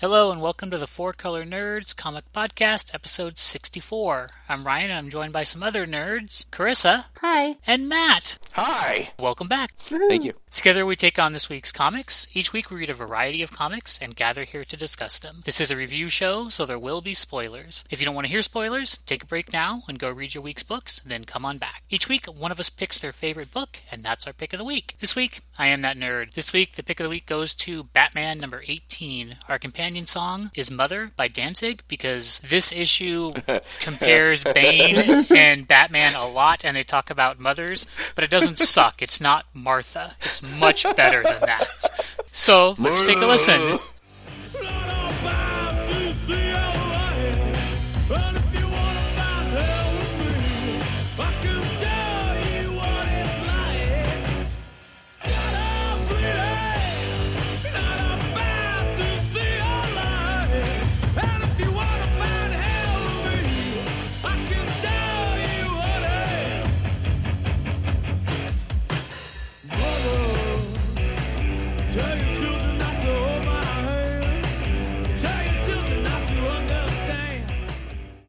Hello and welcome to the Four Color Nerds Comic Podcast, episode 64. I'm Ryan and I'm joined by some other nerds, Carissa. Hi. And Matt. Hi. Welcome back. Thank you. Together we take on this week's comics. Each week we read a variety of comics and gather here to discuss them. This is a review show, so there will be spoilers. If you don't want to hear spoilers, take a break now and go read your week's books, then come on back. Each week one of us picks their favorite book, and that's our pick of the week. This week, I am that nerd. This week the pick of the week goes to Batman number 18. Our companion song is Mother by Danzig because this issue compares Bane and Batman a lot and they talk about mothers, but it doesn't suck. It's not Martha. It's much better than that. So let's take a listen.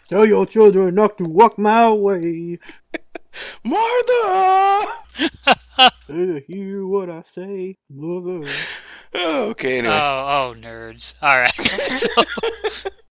Tell your children not to walk my way. Martha! They hear what I say, mother. okay, anyway. Oh, oh, nerds. All right. So,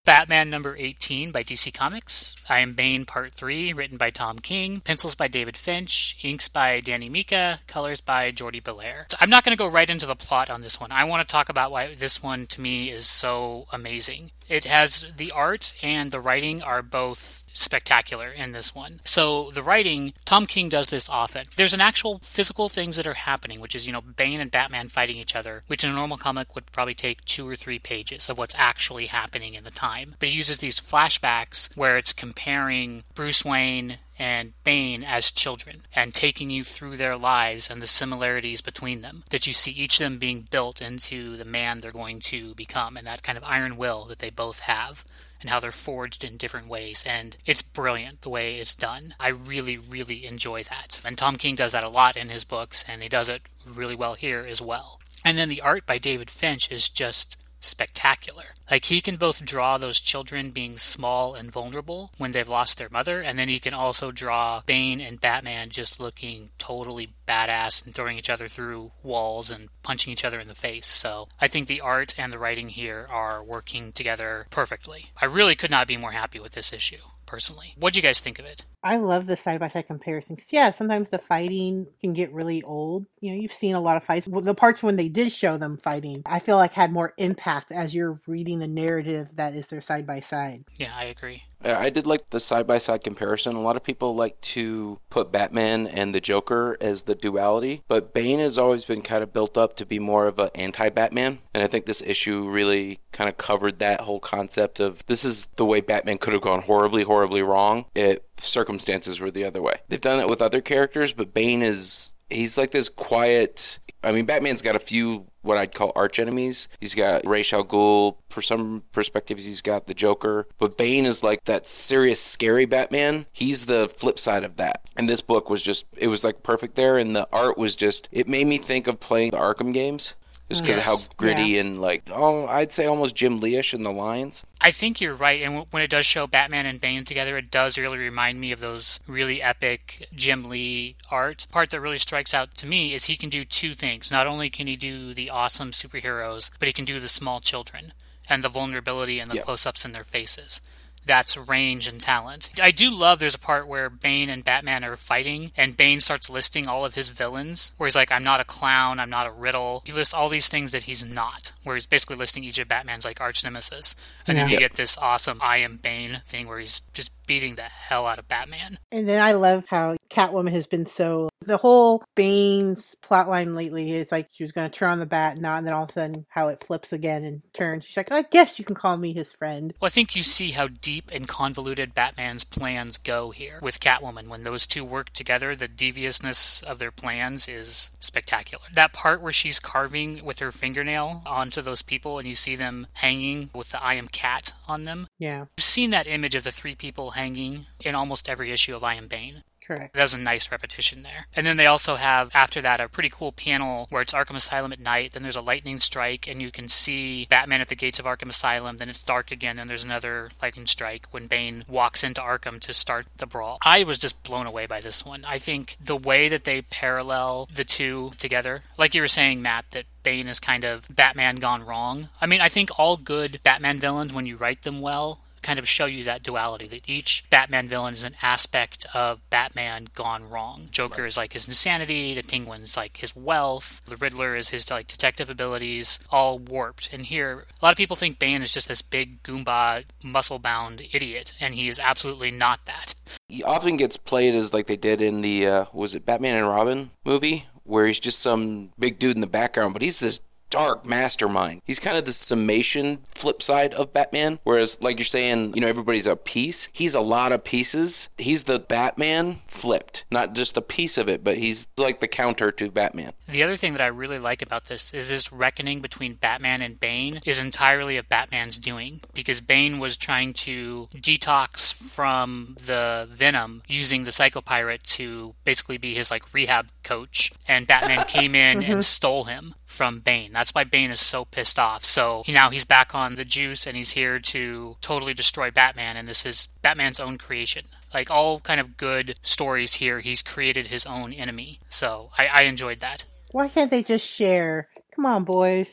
Batman number 18 by DC Comics. I Am Bane Part 3, written by Tom King. Pencils by David Finch. Inks by Danny Miki. Colors by Jordie Bellaire. So I'm not going to go right into the plot on this one. I want to talk about why this one, to me, is so amazing. It has the art and the writing are both spectacular in this one. So the writing, Tom King does this often. There's an actual physical things that are happening, which is, you know, Bane and Batman fighting each other, which in a normal comic would probably take two or three pages of what's actually happening in the time. But he uses these flashbacks where it's comparing Bruce Wayne and Bane as children and taking you through their lives and the similarities between them. That you see each of them being built into the man they're going to become and that kind of iron will that they both have and how they're forged in different ways. And it's brilliant the way it's done. I really, really enjoy that. And Tom King does that a lot in his books, and he does it really well here as well. And then the art by David Finch is just spectacular. Like he can both draw those children being small and vulnerable when they've lost their mother, and then he can also draw Bane and Batman just looking totally badass and throwing each other through walls and punching each other in the face. So I think the art and the writing here are working together perfectly. I really could not be more happy with this issue personally. What do you guys think of it? I love the side by side comparison because, yeah, sometimes the fighting can get really old. You know, you've seen a lot of fights. The parts when they did show them fighting, I feel like had more impact as you're reading the narrative that is their side by side. Yeah, I agree. I did like the side by side comparison. A lot of people like to put Batman and the Joker as the duality, but Bane has always been kind of built up to be more of an anti Batman. And I think this issue really kind of covered that whole concept of this is the way Batman could have gone horribly, horribly wrong if circumstances were the other way. They've done it with other characters, but Bane is he's like this quiet I mean, Batman's got a few what I'd call arch enemies. He's got Ra's al Ghul. For some perspectives, he's got the Joker. But Bane is like that serious, scary Batman. He's the flip side of that. And this book was just, it was like perfect there. And the art was just, it made me think of playing the Arkham games just because Yes. of how gritty and like oh I'd say almost Jim Lee-ish in the lines. I think you're right, and w- when it does show Batman and Bane together, it does really remind me of those really epic Jim Lee art. Part that really strikes out to me is he can do two things. Not only can he do the awesome superheroes, but he can do the small children and the vulnerability and the Yeah. close-ups in their faces. That's range and talent. I do love there's a part where Bane and Batman are fighting, and Bane starts listing all of his villains, where he's like, I'm not a clown, I'm not a riddle. He lists all these things that he's not, where he's basically listing each of Batman's like arch nemesis. And then Yeah. you get this awesome I am Bane thing where he's just beating the hell out of Batman. And then I love how Catwoman has been so the whole Bane's plotline lately is like she was going to turn on the bat, not, and then all of a sudden how it flips again and turns. She's like, I guess you can call me his friend. Well, I think you see how deep and convoluted Batman's plans go here with Catwoman. When those two work together, the deviousness of their plans is spectacular. That part where she's carving with her fingernail onto those people and you see them hanging with the I am cat on them. Yeah. You've seen that image of the three people hanging in almost every issue of I Am Bane. Correct. There's a nice repetition there. And then they also have, after that, a pretty cool panel where it's Arkham Asylum at night, then there's a lightning strike, and you can see Batman at the gates of Arkham Asylum, then it's dark again, and there's another lightning strike when Bane walks into Arkham to start the brawl. I was just blown away by this one. I think the way that they parallel the two together, like you were saying, Matt, that Bane is kind of Batman gone wrong. I mean, I think all good Batman villains, when you write them well, kind of show you that duality that each Batman villain is an aspect of Batman gone wrong. Joker right. is like his insanity, the Penguin's like his wealth, the Riddler is his like detective abilities, all warped. And here, a lot of people think Bane is just this big Goomba, muscle bound idiot, and he is absolutely not that. He often gets played as like they did in the uh, was it Batman and Robin movie, where he's just some big dude in the background, but he's this dark mastermind. He's kind of the summation flip side of Batman. Whereas, like you're saying, you know, everybody's a piece. He's a lot of pieces. He's the Batman flipped. Not just a piece of it, but he's like the counter to Batman. The other thing that I really like about this is this reckoning between Batman and Bane is entirely of Batman's doing. Because Bane was trying to detox from the venom using the Psychopirate to basically be his like rehab coach. And Batman came in mm-hmm. and stole him from Bane. That's why Bane is so pissed off. So now he's back on the juice and he's here to totally destroy Batman. And this is Batman's own creation. Like all kind of good stories here, he's created his own enemy. So I, I enjoyed that. Why can't they just share? Come on, boys.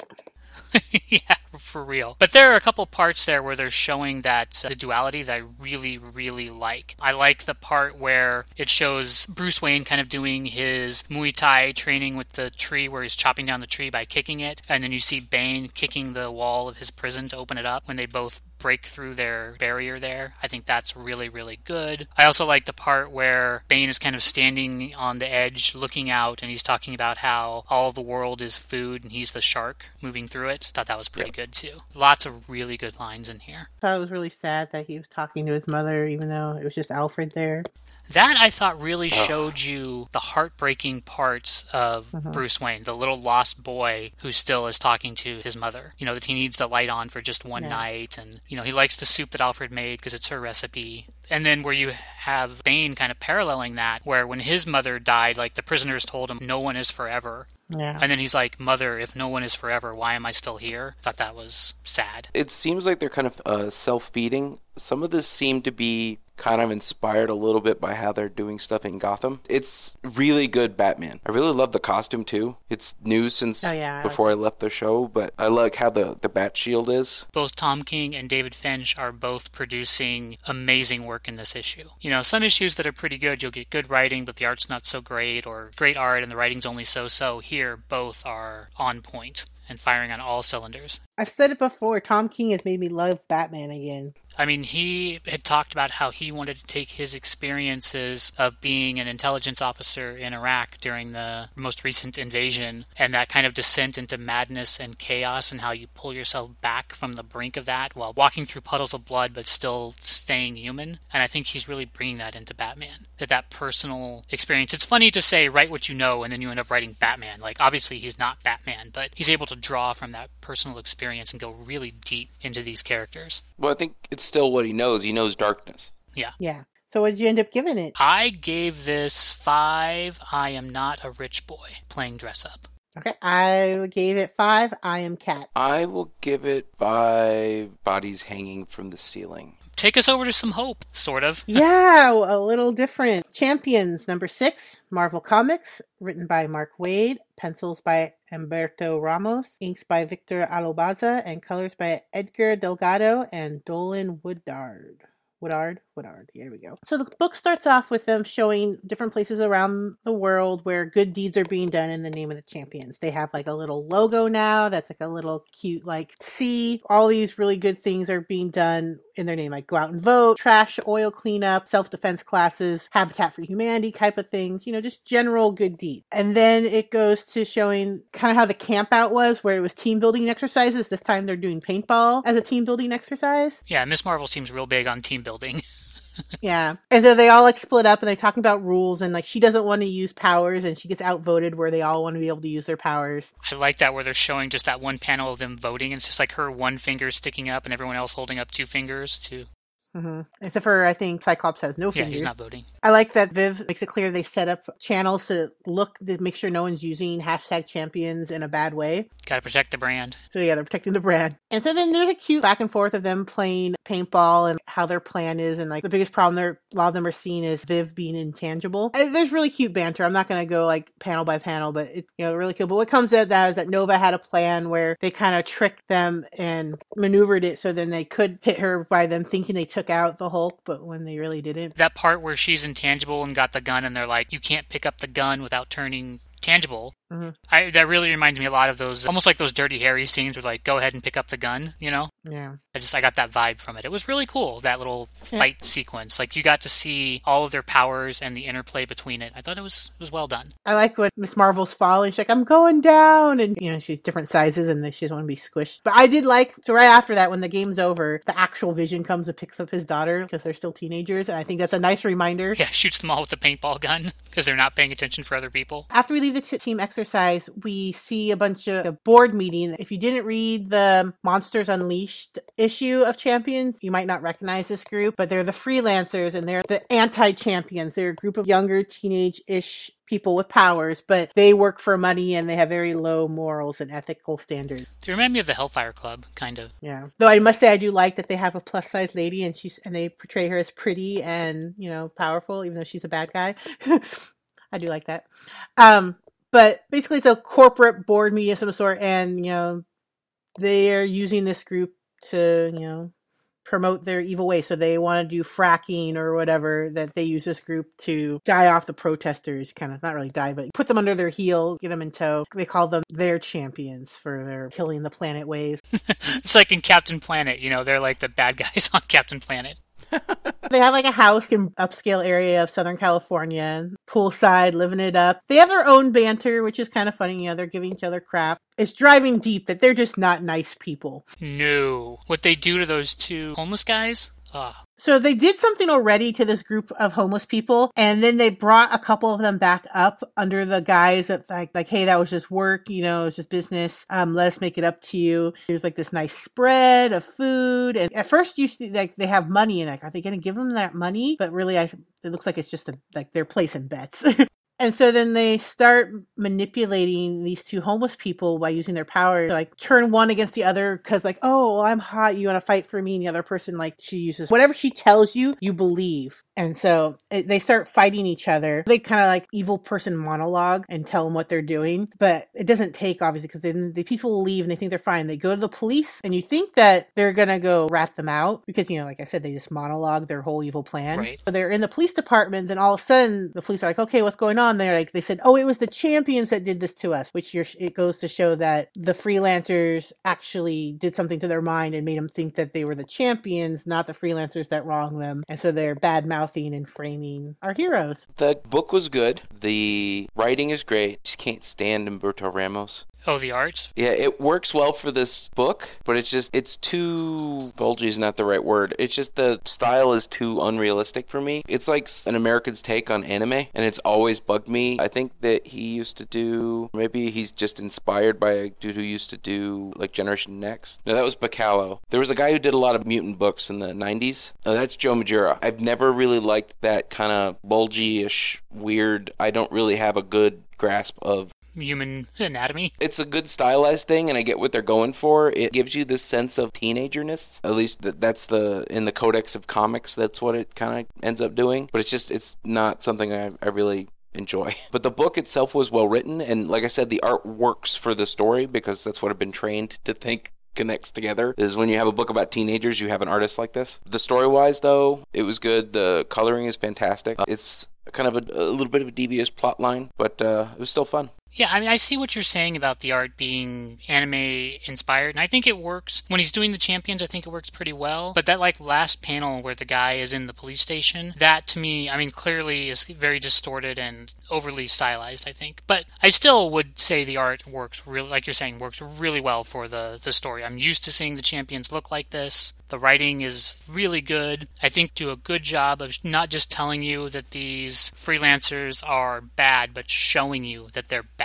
yeah, for real. But there are a couple parts there where they're showing that uh, the duality that I really, really like. I like the part where it shows Bruce Wayne kind of doing his Muay Thai training with the tree where he's chopping down the tree by kicking it. And then you see Bane kicking the wall of his prison to open it up when they both break through their barrier there. I think that's really, really good. I also like the part where Bane is kind of standing on the edge looking out and he's talking about how all the world is food and he's the shark moving through it. Thought that was pretty yep. good too. Lots of really good lines in here. Thought it was really sad that he was talking to his mother even though it was just Alfred there. That I thought really showed you the heartbreaking parts of uh-huh. Bruce Wayne, the little lost boy who still is talking to his mother. You know, that he needs the light on for just one yeah. night, and, you know, he likes the soup that Alfred made because it's her recipe. And then where you have Bane kind of paralleling that, where when his mother died, like the prisoners told him, no one is forever. Yeah. And then he's like, Mother, if no one is forever, why am I still here? Thought that was sad. It seems like they're kind of uh, self feeding. Some of this seemed to be kind of inspired a little bit by how they're doing stuff in Gotham. It's really good Batman. I really love the costume too. It's new since oh, yeah, before I left the show, but I like how the the Bat Shield is. Both Tom King and David Finch are both producing amazing work in this issue. You know, some issues that are pretty good, you'll get good writing, but the art's not so great, or great art and the writing's only so-so. Here, both are on point and firing on all cylinders. I've said it before, Tom King has made me love Batman again. I mean, he had talked about how he wanted to take his experiences of being an intelligence officer in Iraq during the most recent invasion and that kind of descent into madness and chaos and how you pull yourself back from the brink of that while walking through puddles of blood but still staying human. And I think he's really bringing that into Batman. That that personal experience. It's funny to say write what you know and then you end up writing Batman. Like obviously he's not Batman, but he's able to draw from that personal experience and go really deep into these characters. Well, I think it's still what he knows. He knows darkness. Yeah. Yeah. So what did you end up giving it? I gave this five. I am not a rich boy playing dress up. Okay, I gave it five. I am cat. I will give it five bodies hanging from the ceiling take us over to some hope, sort of. yeah, a little different. Champions number six, Marvel Comics, written by Mark Waid, pencils by Humberto Ramos, inks by Victor Olazaba, and colors by Edgar Delgado and Nolan Woodard. Woodard, Woodard. Here we go. So the book starts off with them showing different places around the world where good deeds are being done in the name of the champions. They have like a little logo now that's like a little cute like C. All these really good things are being done in their name, like go out and vote, trash, oil cleanup, self defense classes, Habitat for Humanity type of things, you know, just general good deeds. And then it goes to showing kind of how the camp out was, where it was team building exercises. This time they're doing paintball as a team building exercise. Yeah, Miss Marvel seems real big on team building. yeah. And so they all like split up and they're talking about rules and like she doesn't want to use powers and she gets outvoted where they all want to be able to use their powers. I like that where they're showing just that one panel of them voting and it's just like her one finger sticking up and everyone else holding up two fingers to hmm Except for I think Cyclops has no Yeah, he's not voting. I like that Viv makes it clear they set up channels to look to make sure no one's using hashtag champions in a bad way. Got to protect the brand. So yeah, they're protecting the brand. And so then there's a cute back and forth of them playing paintball and how their plan is. And like the biggest problem they're a lot of them are seeing is Viv being intangible. And there's really cute banter. I'm not gonna go like panel by panel, but it's you know really cool. But what comes out that is that Nova had a plan where they kind of tricked them and maneuvered it so then they could hit her by them thinking they took out the Hulk, but when they really didn't. That part where she's intangible and got the gun, and they're like, you can't pick up the gun without turning tangible. Mhm. I, that really reminds me a lot of those, almost like those Dirty Harry scenes where like, go ahead and pick up the gun, you know? Yeah. I just I got that vibe from it. It was really cool that little Yeah. fight sequence. Like you got to see all of their powers and the interplay between it. I thought it was it was well done. I like when Miss Marvel's falling. She's like, I'm going down. And, you know, she's different sizes and she doesn't want to be squished. But I did like, so right after that, when the game's over, the actual vision comes and picks up his daughter because they're still teenagers. And I think that's a nice reminder. Yeah, shoots them all with the paintball gun because they're not paying attention for other people. After we leave the t- team exercise, we see a bunch of a board meeting. If you didn't read the Monsters Unleashed issue of Champions, you might not recognize this group, but they're the freelancers and they're the anti-champions. They're a group of younger teenage-ish people with powers, but they work for money and they have very low morals and ethical standards. They remind me of the Hellfire Club, kind of. Yeah. Though I must say I do like that they have a plus size lady and she's and they portray her as pretty and, you know, powerful, even though she's a bad guy. I do like that. Um but basically it's a corporate board meeting of some sort and, you know, they're using this group to, you know, promote their evil way. So they want to do fracking or whatever that they use this group to die off the protesters, kind of not really die, but put them under their heel, get them in tow. They call them their champions for their killing the planet ways. It's like in Captain Planet, you know, they're like the bad guys on Captain Planet. They have like a house in upscale area of Southern California, poolside, living it up. They have their own banter, which is kind of funny. You know, they're giving each other crap. It's driving deep that they're just not nice people. No. What they do to those two homeless guys? Ah, So they did something already to this group of homeless people, and then they brought a couple of them back up under the guise of like, like, hey, that was just work, you know, it's just business. Um, let us make it up to you. There's like this nice spread of food, and at first you see like they have money, and like, are they going to give them that money? But really, I it looks like it's just a, like they're placing bets. And so then they start manipulating these two homeless people by using their power to like turn one against the other because like, oh, well, I'm hot, you want to fight for me, and the other person like she uses whatever she tells you, you believe. And so it, they start fighting each other. They kind of like evil person monologue and tell them what they're doing, but it doesn't take obviously because then the people leave and they think they're fine. They go to the police, and you think that they're gonna go rat them out because you know, like I said, they just monologue their whole evil plan. Right. So they're in the police department, then all of a sudden the police are like, okay, what's going on? They're like, they said, oh, it was the champions that did this to us, which you're, it goes to show that the freelancers actually did something to their mind and made them think that they were the champions, not the freelancers that wronged them. And so they're bad mouthing and framing our heroes. The book was good. The writing is great. Just can't stand Humberto Ramos. oh, the art. Yeah, it works well for this book, but it's just it's too bulgy is not the right word. It's just the style is too unrealistic for me. It's like an American's take on anime, and it's always bugged me. I think that he used to do maybe he's just inspired by a dude who used to do like Generation Next. No, that was Bachalo. There was a guy who did a lot of mutant books in the 90s. Oh, that's Joe Madureira. I've never really liked that kind of bulgy-ish, weird. I don't really have a good grasp of Human anatomy. it's a good stylized thing and i get what they're going for it gives you this sense of teenagerness at least th- that's the in the codex of comics that's what it kind of ends up doing but it's just it's not something I, I really enjoy but the book itself was well written and like i said the art works for the story because that's what i've been trained to think connects together is when you have a book about teenagers you have an artist like this. The story wise though it was good. The coloring is fantastic. It's kind of a, a little bit of a devious plot line but uh, it was still fun Yeah, I mean, I see what you're saying about the art being anime inspired, and I think it works. When he's doing the champions, I think it works pretty well. But that, like, last panel where the guy is in the police station, that to me, I mean, clearly is very distorted and overly stylized, I think. But I still would say the art works really, like you're saying, works really well for the, the story. I'm used to seeing the champions look like this. The writing is really good. I think do a good job of not just telling you that these freelancers are bad, but showing you that they're bad.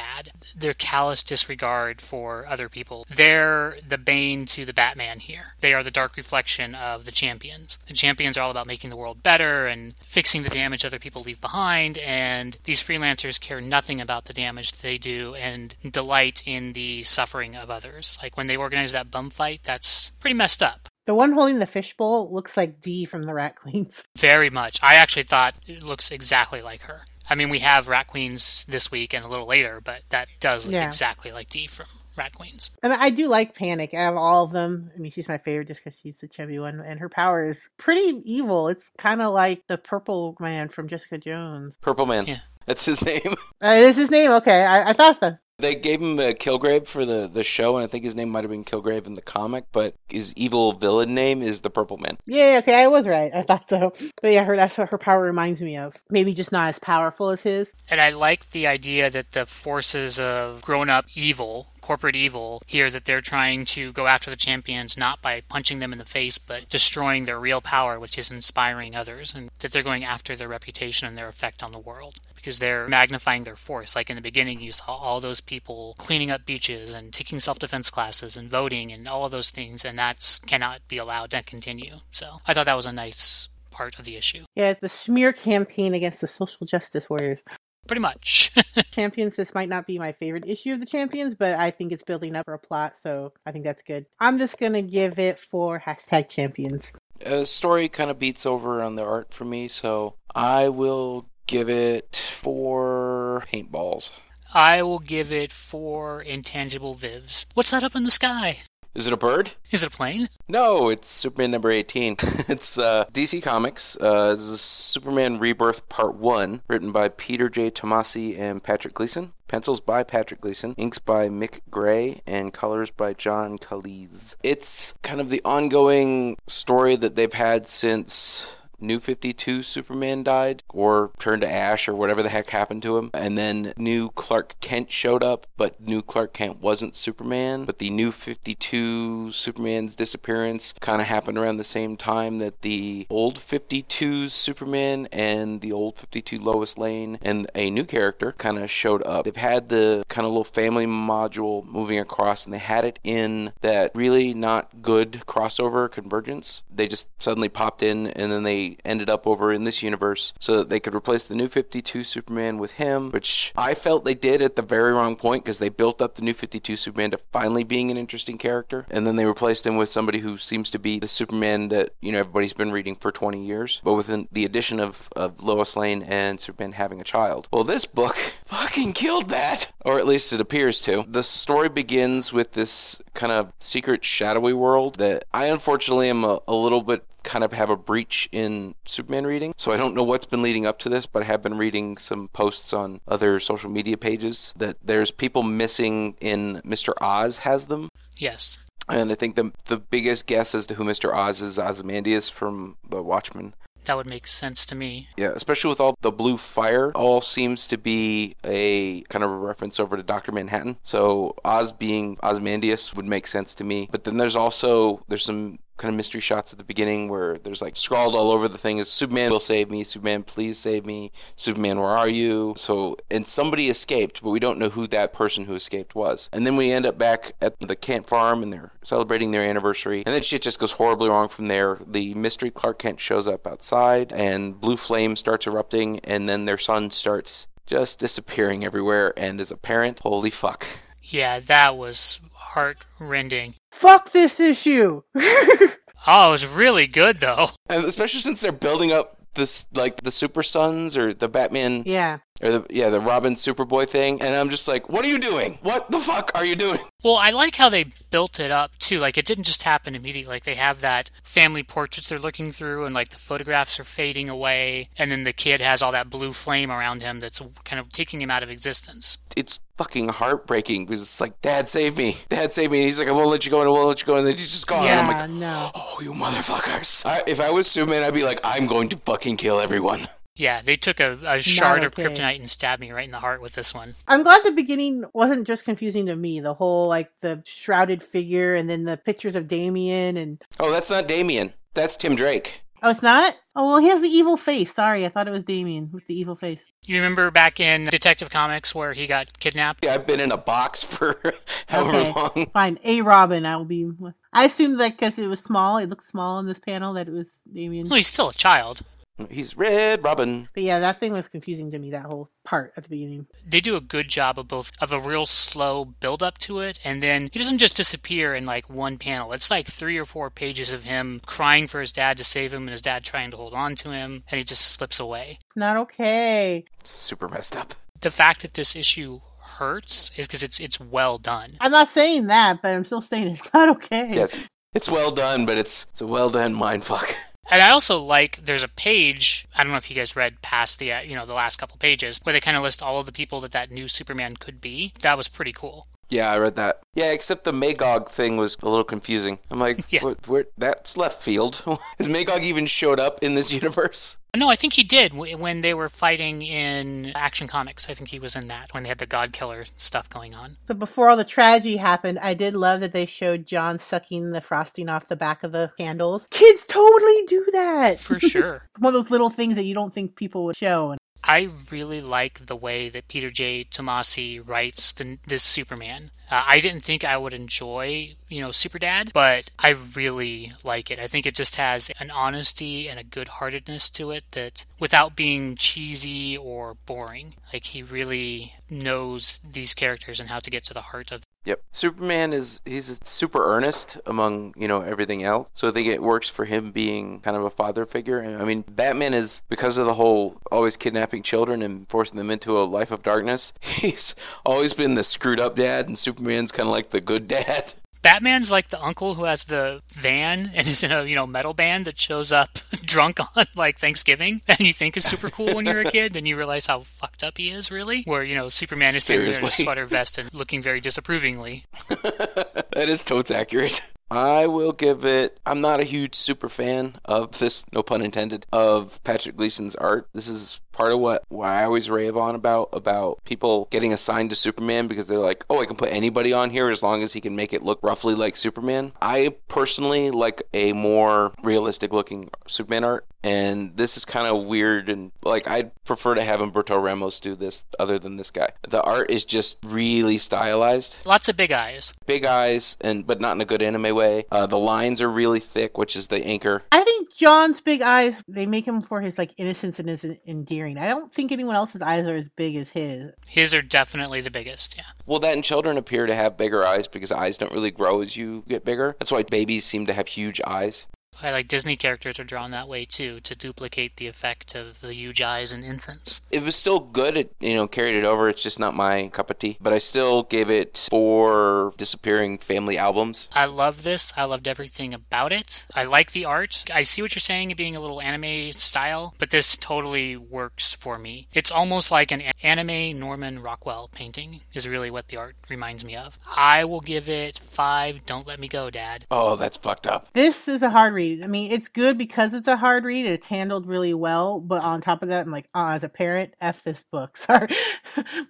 Their callous disregard for other people. They're the bane to the Batman here. They are the dark reflection of the champions. The champions are all about making the world better and fixing the damage other people leave behind, and these freelancers care nothing about the damage they do and delight in the suffering of others. Like when they organize that bum fight, that's pretty messed up. The one holding the fishbowl looks like Dee from the Rat Queens. Very much. I actually thought it looks exactly like her. I mean, we have Rat Queens this week and a little later, but that does look Yeah. exactly like Dee from Rat Queens. And I do like Panic. I have all of them. I mean, she's my favorite just because she's the chubby one, and her power is pretty evil. It's kind of like the Purple Man from Jessica Jones. Purple Man. Yeah. That's his name. Uh, is his name? Okay, I, I thought so. They gave him a Kilgrave for the, the show, and I think his name might have been Kilgrave in the comic, but his evil villain name is the Purple Man. Yeah, okay, I was right. I thought so. But yeah, her that's what her power reminds me of. Maybe just not as powerful as his. And I like the idea that the forces of grown up evil, corporate evil, here that they're trying to go after the champions not by punching them in the face, but destroying their real power, which is inspiring others, and that they're going after their reputation and their effect on the world. Because they're magnifying their force. Like in the beginning, you saw all those people cleaning up beaches and taking self defense classes and voting and all of those things, and that's cannot be allowed to continue. So I thought that was a nice part of the issue. Yeah, the smear campaign against the social justice warriors. Pretty much. Champions, this might not be my favorite issue of the Champions, but I think it's building up for a plot, so I think that's good. I'm just gonna give it for hashtag champions. Uh, story kind of beats over on the art for me, so I will give it four paintballs. I will give it four intangible vivs. What's that up in the sky? Is it a bird? Is it a plane? No, it's Superman number 18. it's uh, DC Comics. Uh, this is Superman Rebirth Part 1, written by Peter J. Tomasi and Patrick Gleason. Pencils by Patrick Gleason, inks by Mick Gray, and colors by John Kalisz. It's kind of the ongoing story that they've had since New 52 Superman died, or turned to ash, or whatever the heck happened to him. And then new Clark Kent showed up, but new Clark Kent wasn't Superman. But the New 52 Superman's disappearance kind of happened around the same time that the old 52 Superman and the old 52 Lois Lane and a new character kind of showed up. They've had the kind of little family module moving across, and they had it in that really not good crossover convergence. They just suddenly popped in, and then they ended up over in this universe so that they could replace the new 52 Superman with him, which I felt they did at the very wrong point because they built up the new 52 Superman to finally being an interesting character, and then they replaced him with somebody who seems to be the Superman that you know everybody's been reading for 20 years, but with the addition of, of Lois Lane and Superman having a child. Well, this book fucking killed that, or at least it appears to. The story begins with this kind of secret shadowy world that I unfortunately am a, a little bit kind of have a breach in Superman reading. So I don't know what's been leading up to this, but I have been reading some posts on other social media pages that there's people missing in Mr. Oz has them. Yes. And I think the the biggest guess as to who Mr. Oz is Ozymandias from The Watchmen. That would make sense to me. Yeah, especially with all the blue fire, all seems to be a kind of a reference over to Doctor Manhattan. So Oz being Ozymandias would make sense to me. But then there's also there's some kind of mystery shots at the beginning where there's like scrawled all over the thing is Superman will save me, Superman please save me, Superman where are you? So and somebody escaped, but we don't know who that person who escaped was. And then we end up back at the Kent farm and they're celebrating their anniversary. And then shit just goes horribly wrong from there. The mystery Clark Kent shows up outside and blue flame starts erupting and then their son starts just disappearing everywhere and as a parent, holy fuck. Yeah, that was heart rending. Fuck this issue. Oh, it was really good though. And especially since they're building up this like the Super Sons or the Batman yeah. Or the yeah the Robin Superboy thing, and I'm just like, what are you doing? What the fuck are you doing? Well, I like how they built it up too. Like it didn't just happen immediately. Like they have that family portraits they're looking through, and like the photographs are fading away, and then the kid has all that blue flame around him that's kind of taking him out of existence. It's fucking heartbreaking because it's like, Dad, save me, Dad, save me. And he's like, I won't let you go, and I won't let you go, and then he's just gone. And I'm Yeah, like, no. oh, you motherfuckers! I, if I was Superman, I'd be like, I'm going to fucking kill everyone. Yeah, they took a, a shard okay. of kryptonite and stabbed me right in the heart with this one. I'm glad the beginning wasn't just confusing to me. The whole like the shrouded figure and then the pictures of Damian and Oh, that's not Damian. That's Tim Drake. Oh, it's not? Oh, well, he has the evil face. Sorry, I thought it was Damian with the evil face. You remember back in Detective Comics where he got kidnapped? Yeah, I've been in a box for however Okay. long. Fine. A Robin, I will be. I assumed that because it was small, it looked small in this panel, that it was Damian. Well, he's still a child. He's Red Robin. But yeah, that thing was confusing to me, that whole part at the beginning. They do a good job of both of a real slow build up to it, and then he doesn't just disappear in like one panel. It's like three or four pages of him crying for his dad to save him, and his dad trying to hold on to him, and he just slips away. It's not okay. Super messed up. The fact that this issue hurts is because it's it's well done. I'm not saying that, but I'm still saying it's not okay. Yes. It's well done, but it's it's a well done mindfuck. And I also like there's a page. I don't know if you guys read past the uh, you know the last couple pages where they kind of list all of the people that that new Superman could be. That was pretty cool. Yeah, I read that. Yeah, except the Magog thing was a little confusing. I'm like, Yeah. what, where, that's left field. Has Magog even showed up in this universe? No, I think he did when they were fighting in Action Comics. I think he was in that when they had the God Killer stuff going on. But before all the tragedy happened, I did love that they showed John sucking the frosting off the back of the candles. Kids totally do that. For sure. One of those little things that you don't think people would show. I really like the way that Peter J. Tomasi writes the, this Superman. Uh, I didn't think I would enjoy, you know, Superdad, but I really like it. I think it just has an honesty and a good-heartedness to it that, without being cheesy or boring, like he really knows these characters and how to get to the heart of. Yep. Superman is he's super earnest among, you know, everything else. So I think it works for him being kind of a father figure. I mean, Batman is because of the whole always kidnapping children and forcing them into a life of darkness. He's always been the screwed up dad and Superman's kind of like the good dad. Batman's like the uncle who has the van and is in a you know metal band that shows up drunk on like Thanksgiving and you think is super cool when you're a kid, then you realize how fucked up he is really. Where you know Superman is standing there in a sweater vest and looking very disapprovingly. that is totes accurate. I will give it. I'm not a huge super fan of this, no pun intended, of Patrick Gleason's art. This is part of what why I always rave on about about people getting assigned to Superman because they're like, oh, I can put anybody on here as long as he can make it look roughly like Superman. I personally like a more realistic looking Superman art, and this is kind of weird and like I'd prefer to have Humberto Ramos do this other than this guy. The art is just really stylized Lots of big eyes. big eyes and but not in a good anime way. Uh, the lines are really thick, which is the anchor. I think John's big eyes, they make him for his like innocence and his endearing. I don't think anyone else's eyes are as big as his. His are definitely the biggest, yeah. Well, that and children appear to have bigger eyes because eyes don't really grow as you get bigger. That's why babies seem to have huge eyes. I like Disney characters are drawn that way too, to duplicate the effect of the huge eyes in infants. It was still good. It you know carried it over. It's just not my cup of tea. But I still gave it four disappearing family albums. I love this. I loved everything about it. I like the art. I see what you're saying, it being a little anime style, but this totally works for me. It's almost like an anime Norman Rockwell painting, is really what the art reminds me of. I will give it five. Don't let me go, Dad. Oh, that's fucked up. This is a hard read. I mean, it's good because it's a hard read. It's handled really well, but on top of that, I'm like, uh, as a parent, f this book. Sorry,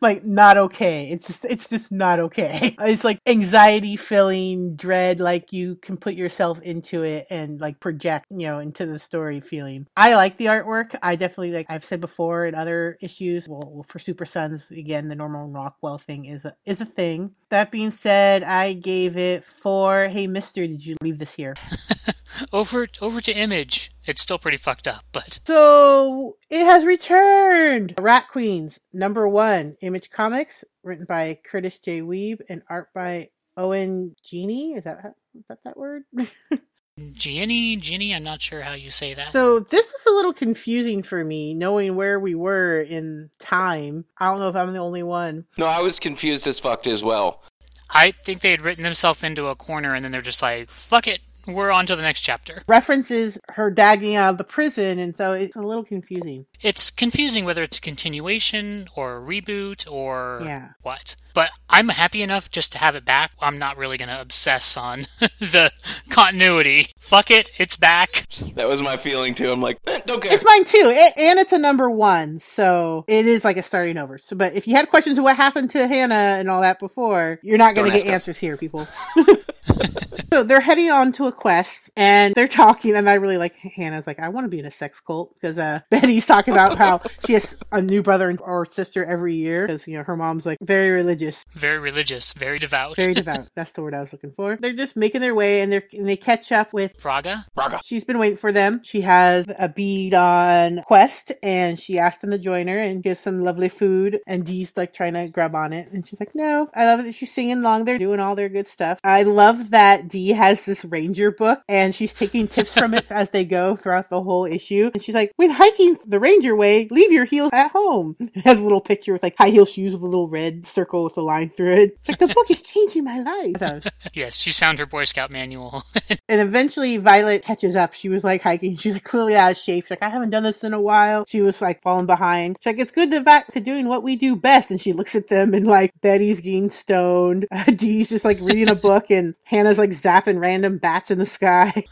like not okay. It's just, it's just not okay. It's like anxiety filling, dread. Like you can put yourself into it and like project, you know, into the story feeling. I like the artwork. I definitely like I've said before in other issues. Well, for Super Sons, again, the Norman Rockwell thing is a is a thing. That being said, I gave it four. Hey, Mister, did you leave this here? Over over to Image. It's still pretty fucked up, but So it has returned. Rat Queens, number one, Image Comics, written by Kurtis J. Wiebe and art by Owen Gieni. Is that is that that word? Ginny, Ginny, I'm not sure how you say that. so this was a little confusing for me, knowing where we were in time. I don't know if I'm the only one. No, I was confused as fucked as well. I think they had written themselves into a corner and then they're just like, fuck it, we're on to the next chapter. References her dagging out of the prison, and so it's a little confusing. It's confusing whether it's a continuation or a reboot or Yeah. what. But I'm happy enough just to have it back. I'm not really going to obsess on the continuity. Fuck it, it's back. That was my feeling too. I'm like, eh, don't care. It's mine too, it, and it's a number one, so it is like a starting over. So, but if you had questions of what happened to Hannah and all that before, you're not going to get ask us. answers here, people. so they're heading on to a quest, and they're talking, and I really like Hannah's like, I want to be in a sex cult because uh, Betty's talking about how she has a new brother or sister every year because you know her mom's like very religious, Very religious, very devout. very devout. That's the word I was looking for. They're just making their way, and they and they catch up with Braga? Braga. She's been waiting for them. She has a bead on Quest and she asked them to join her and get some lovely food. And Dee's like trying to grab on it. And she's like, no. I love that she's singing along. They're doing all their good stuff. I love that Dee has this ranger book and she's taking tips from it as they go throughout the whole issue. And she's like, when hiking the ranger way, leave your heels at home. It has a little picture with like high heel shoes with a little red circle with a line through it. It's like, the book is changing my life. Yes, she found her Boy Scout manual. and eventually Violet catches up. She was like hiking. She's like clearly out of shape. She's like, I haven't done this in a while. She was like falling behind. She's like, it's good to back to doing what we do best. And she looks at them and like Betty's getting stoned. Uh, Dee's just like reading a book and Hannah's like zapping random bats in the sky.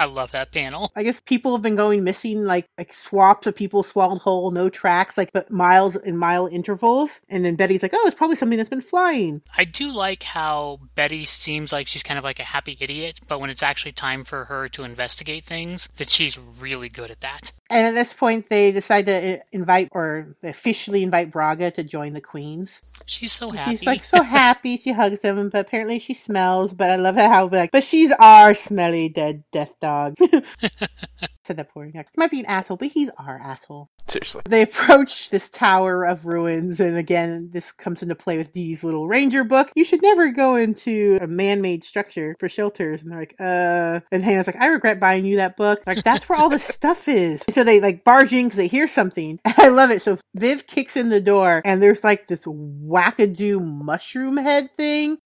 I love that panel. I guess people have been going missing, like like swaps of people swallowed whole, no tracks, like but miles and mile intervals. And then Betty's like, oh, it's probably something that's been flying. I do like how Betty seems like she's kind of like a happy idiot, but when it's actually time for her to investigate things, that she's really good at that. And at this point, they decide to uh, invite or officially invite Braga to join the Queens. She's so happy. She's like so happy. She hugs him, but apparently she smells. But I love how like, but she's our smelly dead death dog. Said that poor guy. Might be an asshole, but he's our asshole. Seriously. They approach this tower of ruins, and again, this comes into play with Dee's little ranger book. You should never go into a man-made structure for shelters. And they're like, uh, and Hannah's like, I regret buying you that book. Like, that's where all the stuff is. And so they like barge in because they hear something. And I love it. So Viv kicks in the door, and there's like this wackadoo mushroom head thing,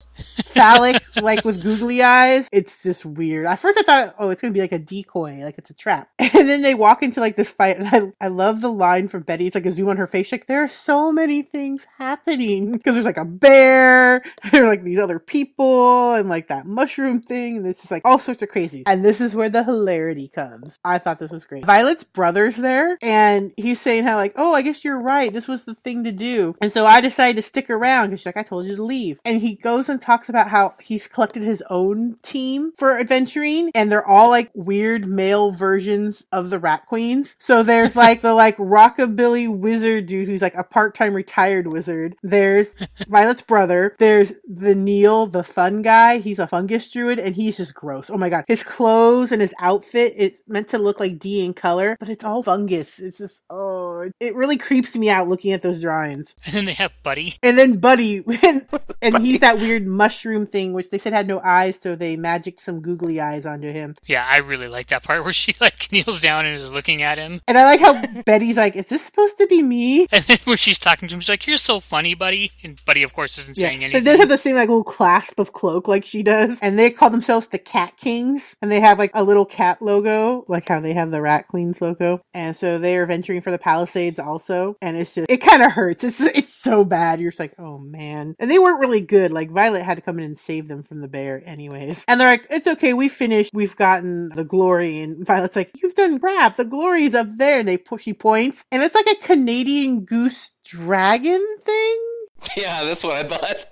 phallic, like with googly eyes. It's just weird. At first, I thought, oh, it's gonna be like a decoy, like it's a trap. And then they walk into like this fight, and I, I love the line from Betty. It's like a zoom on her face. Like, there are so many things happening because there's like a bear, there are like these other people, and like that mushroom thing, and it's just like all sorts of crazy. And this is where the hilarity comes. I thought this was great. Violet's brother's there, and he's saying how like, oh, I guess you're right. This was the thing to do. And so I decided to stick around because like, I told you to leave. And he goes and talks about how he's collected his own team for adventuring, and they're all like weird male versions of the Rat Queens. So there's like the like rockabilly wizard dude who's like a part-time retired wizard. There's Violet's brother. There's the Neil, the fun guy. He's a fungus druid, and he's just gross. Oh my god, his clothes and his outfit. It's meant to look like D in color, but it's all fungus. It's just oh, it really creeps me out looking at those drawings. And then they have Buddy. And then Buddy, and, and he's that weird mushroom thing, which they said had no eyes, so they magicked some googly eyes onto him. Yeah, I really like that part where she like kneels down and is looking at him. And I like how Betty's like, "Is this supposed to be me?" And then when she's talking to him, she's like, You're so funny, buddy. And Buddy, of course, isn't saying They anything. does have the same like little clasp of cloak like she does, and they call themselves the Cat Kings, and they have like a little cat logo, like how they have the Rat Queens logo, and so they are venturing for the Palisades also, and it's just it kind of hurts. It's it's so bad. You're just like, oh man, and they weren't really good. Like Violet had to come in and save them from the bear, anyways, and they're like, it's okay, we finished, we've gotten the glory, and Violet's like, you've done crap, the glory's up there, and they push, she points, and it's like a Canadian goose dragon thing. Yeah, that's what I thought.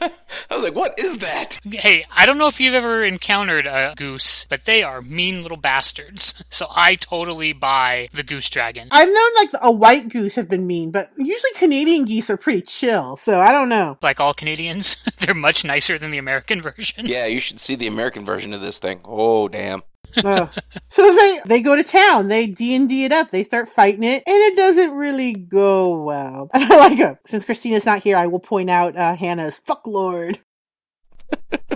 I was like, what is that? Hey, I don't know if you've ever encountered a goose, but they are mean little bastards. So I totally buy the goose dragon. I've known like a white goose have been mean, but usually Canadian geese are pretty chill. So I don't know. Like all Canadians, they're much nicer than the American version. Yeah, you should see the American version of this thing. Oh, damn. So they they go to town. They D and D it up. They start fighting it, and it doesn't really go well. And I like it. Since Christina's not here, I will point out uh, Hannah's fuck lord.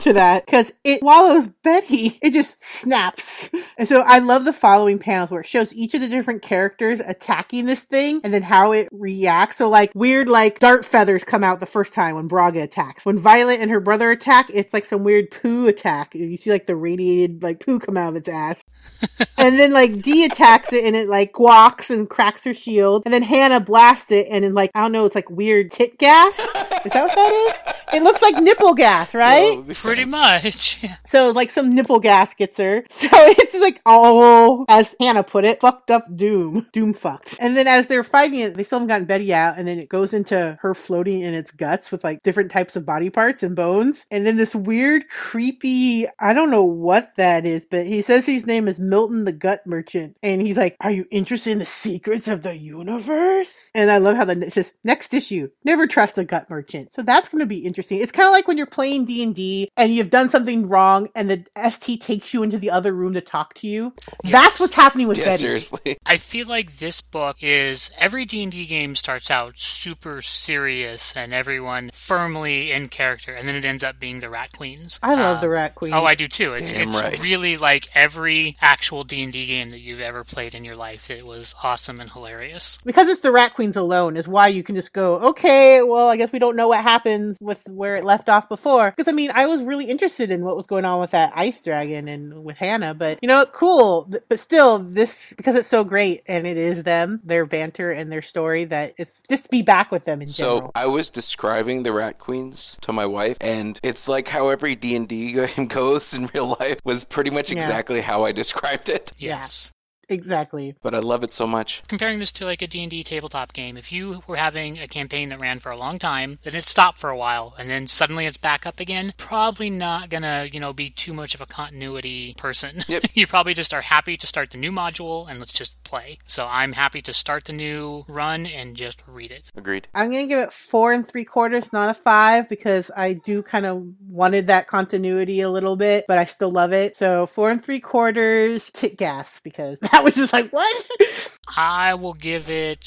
To that because it swallows Betty. It just snaps. And so I love the following panels where it shows each of the different characters attacking this thing and then how it reacts. So like weird like dart feathers come out the first time when Braga attacks. When Violet and her brother attack, it's like some weird poo attack. You see like the radiated like poo come out of its ass. and then like Dee attacks it and it like squawks and cracks her shield. And then Hannah blasts it and then like I don't know, it's like weird tit gas. Is that what that is? It looks like nipple gas, right? Well, Pretty much. Yeah. So like some nipple gas gets her. So it's like all, as Hannah put it, fucked up doom. Doom fucked. And then as they're fighting it, they still haven't gotten Betty out and then it goes into her floating in its guts with like different types of body parts and bones. And then this weird, creepy, I don't know what that is, but he says his name is Milton the Gut Merchant. And he's like, are you interested in the secrets of the universe? And I love how the, it says, next issue, never trust a gut merchant. So that's going to be interesting. It's kind of like when you're playing D&D and you've done something wrong and the ST takes you into the other room to talk to you. Yes. That's what's happening with Yeah, Betty. seriously. I feel like this book is every D&D game starts out super serious and everyone firmly in character and then it ends up being the Rat Queens. I love Um, the Rat Queens. Oh, I do too. It's Damn it's right. really like every actual D&D game that you've ever played in your life. It was awesome and hilarious. because it's the Rat Queens alone is why you can just go, okay, well, I guess we don't know what happens with where it left off before. Because I mean, I was really interested in what was going on with that ice dragon and with Hannah, but you know, cool. But still, this because it's so great and it is them, their banter and their story that it's just to be back with them in So general. I was describing the Rat Queens to my wife, and it's like how every D and D game goes in real life was pretty much Yeah. exactly how I described it. Yes. Exactly. But I love it so much. comparing this to like a D&D tabletop game, if you were having a campaign that ran for a long time, then it stopped for a while, and then suddenly it's back up again, probably not gonna, you know, be too much of a continuity person. Yep. you probably just are happy to start the new module and let's just play. So I'm happy to start the new run and just read it. Agreed. I'm gonna give it four and three quarters, not a five, because I do kind of wanted that continuity a little bit, but I still love it. So four and three quarters, tit gas, because that was just like what? I will give it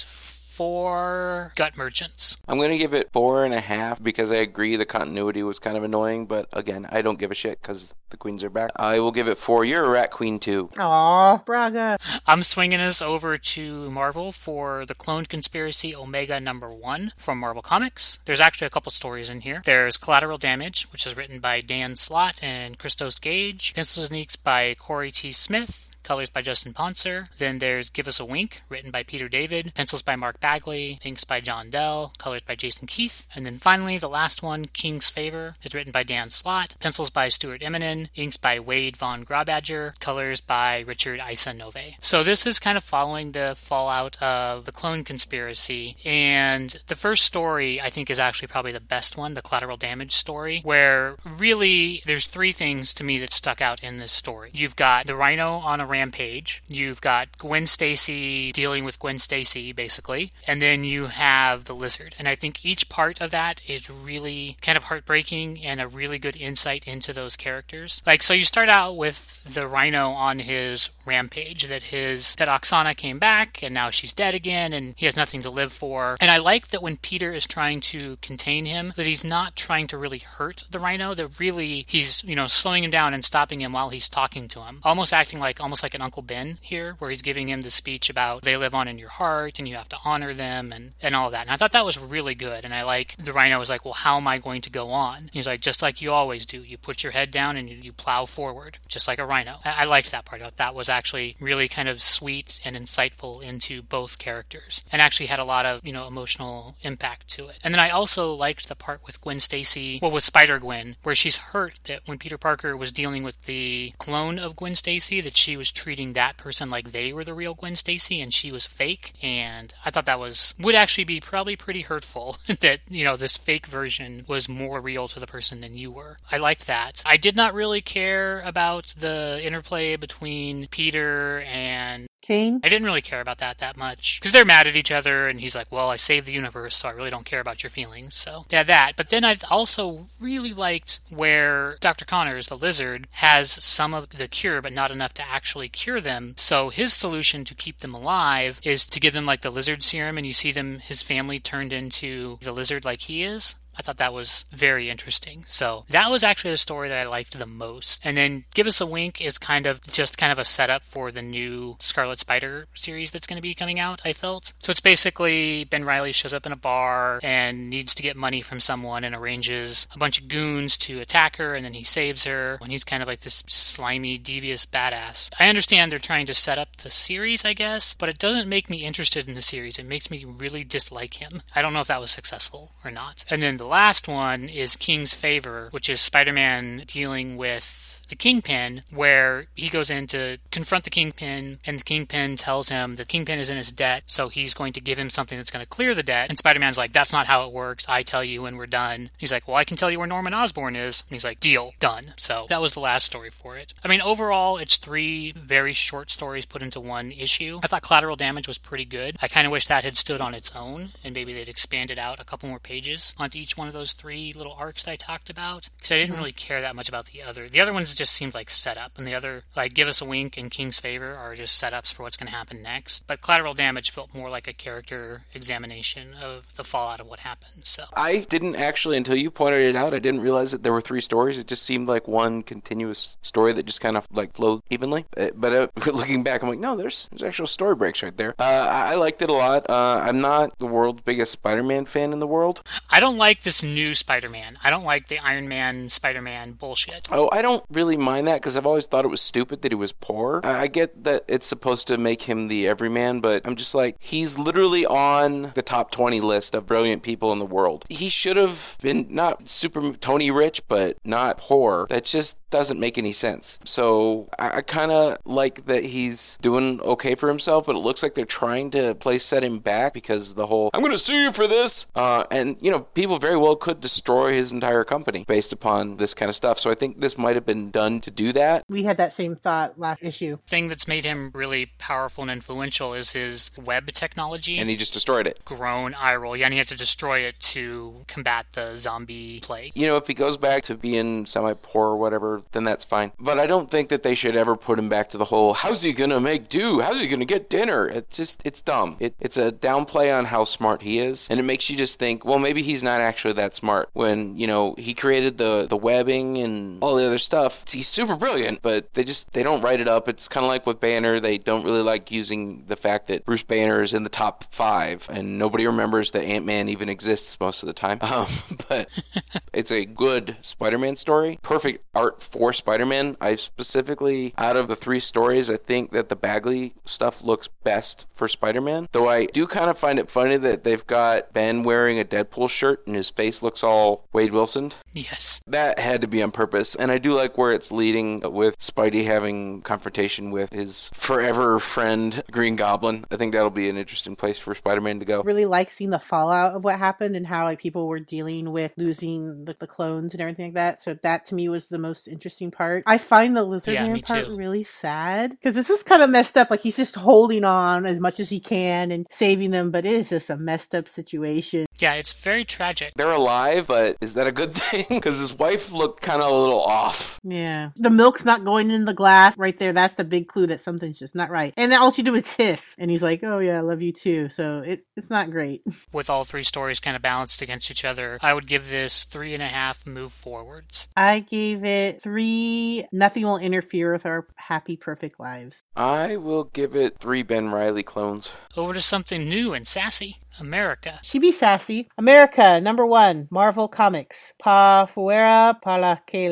four gut merchants. I'm gonna give it four and a half because I agree the continuity was kind of annoying, but again, I don't give a shit because the queens are back. I will give it four. You're a Rat Queen too. Aw, Braga. I'm swinging us over to Marvel for the Clone Conspiracy Omega number one from Marvel Comics. There's actually a couple stories in here. There's Collateral Damage, which is written by Dan Slott and Christos Gage, pencils and inks by Corey T. Smith. Colors by Justin Ponsor. Then there's Give Us a Wink, written by Peter David. Pencils by Mark Bagley. Inks by John Dell. Colors by Jason Keith. And then finally, the last one, King's Favor, is written by Dan Slott. Pencils by Stuart Immonen. Inks by Wade Von Grawbadger. Colors by Richard Isanove. So this is kind of following the fallout of the clone conspiracy. And the first story, I think, is actually probably the best one, the collateral damage story, where really there's three things to me that stuck out in this story. You've got the rhino on a rampage, you've got Gwen Stacy dealing with Gwen Stacy, basically, and then you have the lizard. And I think each part of that is really kind of heartbreaking and a really good insight into those characters. Like, so you start out with the rhino on his rampage, that his, that Oksana came back and now she's dead again and he has nothing to live for. And I like that when Peter is trying to contain him, that he's not trying to really hurt the rhino, that really he's, you know, slowing him down and stopping him while he's talking to him. Almost acting like, almost like an Uncle Ben here, where he's giving him the speech about they live on in your heart and you have to honor them and, and all that. And I thought that was really good. And I like, the rhino was like, well, how am I going to go on? He's like, just like you always do. You put your head down and you, you plow forward, just like a rhino. I, I liked that part. That was actually really kind of sweet and insightful into both characters and actually had a lot of, you know, emotional impact to it. And then I also liked the part with Gwen Stacy, well, with Spider Gwen, where she's hurt that when Peter Parker was dealing with the clone of Gwen Stacy, that she was treating that person like they were the real Gwen Stacy and she was fake. And I thought that was, would actually be probably pretty hurtful that, you know, this fake version was more real to the person than you were. I liked that. I did not really care about the interplay between Peter and Kane. I didn't really care about that that much because they're mad at each other, and he's like, "Well, I saved the universe, so I really don't care about your feelings." So yeah, that. But then I also really liked where Dr. Connors, the lizard, has some of the cure, but not enough to actually cure them. So his solution to keep them alive is to give them like the lizard serum, and you see them, his family turned into the lizard like he is. I thought that was very interesting. So that was actually the story that I liked the most. And then Give Us a Wink is kind of just kind of a setup for the new Scarlet Spider series that's going to be coming out, I felt. So it's basically Ben Reilly shows up in a bar and needs to get money from someone and arranges a bunch of goons to attack her and then he saves her when he's kind of like this slimy, devious badass. I understand they're trying to set up the series, I guess, but it doesn't make me interested in the series. It makes me really dislike him. I don't know if that was successful or not. And then the last one is King's Favor, which is Spider Man dealing with the Kingpin, where he goes in to confront the Kingpin, and the Kingpin tells him the Kingpin is in his debt, so he's going to give him something that's going to clear the debt. And Spider Man's like, That's not how it works. I tell you when we're done. He's like, Well, I can tell you where Norman Osborn is. And he's like, Deal, done. So that was the last story for it. I mean, overall, it's three very short stories put into one issue. I thought Collateral Damage was pretty good. I kind of wish that had stood on its own, and maybe they'd expanded out a couple more pages onto each one of those three little arcs that I talked about. Because I didn't mm-hmm. really care that much about the other. The other ones just seemed like setup, and the other, like Give Us a Wink and King's Favor, are just setups for what's going to happen next. But Collateral Damage felt more like a character examination of the fallout of what happened. So I didn't actually, until you pointed it out, I didn't realize that there were three stories. It just seemed like one continuous story that just kind of like flowed evenly. Uh, but uh, looking back, I'm like, no, there's there's actual story breaks right there. Uh, I, I liked it a lot. Uh, I'm not the world's biggest Spider-Man fan in the world. I don't like this new Spider-Man. I don't like the Iron Man Spider-Man bullshit. Oh, I don't really mind that because I've always thought it was stupid that he was poor. I get that it's supposed to make him the everyman, but I'm just like, he's literally on the top 20 list of brilliant people in the world. He should have been not super Tony rich, but not poor. That just doesn't make any sense. So I, I kind of like that he's doing okay for himself, but it looks like they're trying to play set him back because the whole I'm going to sue you for this, uh, and you know people very well could destroy his entire company based upon this kind of stuff. So I think this might have been done to do that. We had that same thought last issue. Thing that's made him really powerful and influential is his web technology, and he just destroyed it. Grown eye roll, yeah, and he had to destroy it to combat the zombie plague. You know, if he goes back to being semi-poor or whatever then that's fine. But I don't think that they should ever put him back to the whole how's he gonna make do? How's he gonna get dinner? It's just it's dumb. It, it's a downplay on how smart he is, and it makes you just think, well, maybe he's not actually that smart. When you know he created the the webbing and all the other stuff, he's super brilliant, but they just they don't write it up. It's kind of like with Banner, they don't really like using the fact that Bruce Banner is in the top five, and nobody remembers that Ant Man even exists most of the time. Um, but it's a good Spider-Man story, perfect art for Spider-Man. I specifically, out of the three stories, I think that the Bagley stuff looks best for Spider-Man. Though I do kind of find it funny that they've got Ben wearing a Deadpool shirt and his face looks all Wade Wilson. Yes. That had to be on purpose. And I do like where it's leading with Spidey having confrontation with his forever friend Green Goblin. I think that'll be an interesting place for Spider-Man to go. Really like seeing the fallout of what happened and how like people were dealing with losing the, the clones and everything like that. So that to me was the most interesting part. I find the lizard yeah, man part too. really sad because this is kind of messed up. Like he's just holding on as much as he can and saving them, but it is just a messed up situation. Yeah, it's very tragic. They're alive, but is that a good thing? Because his wife looked kind of a little off. Yeah. The milk's not going in the glass right there. That's the big clue that something's just not right. And then all she do is hiss. And he's like, oh, yeah, I love you too. So it, it's not great. With all three stories kind of balanced against each other, I would give this three and a half move forwards. I gave it three. Nothing will interfere with our happy, perfect lives. I will give it three Ben Reilly clones. Over to something new and sassy. America. She be sassy. America, number one, Marvel Comics. Pa fuera para que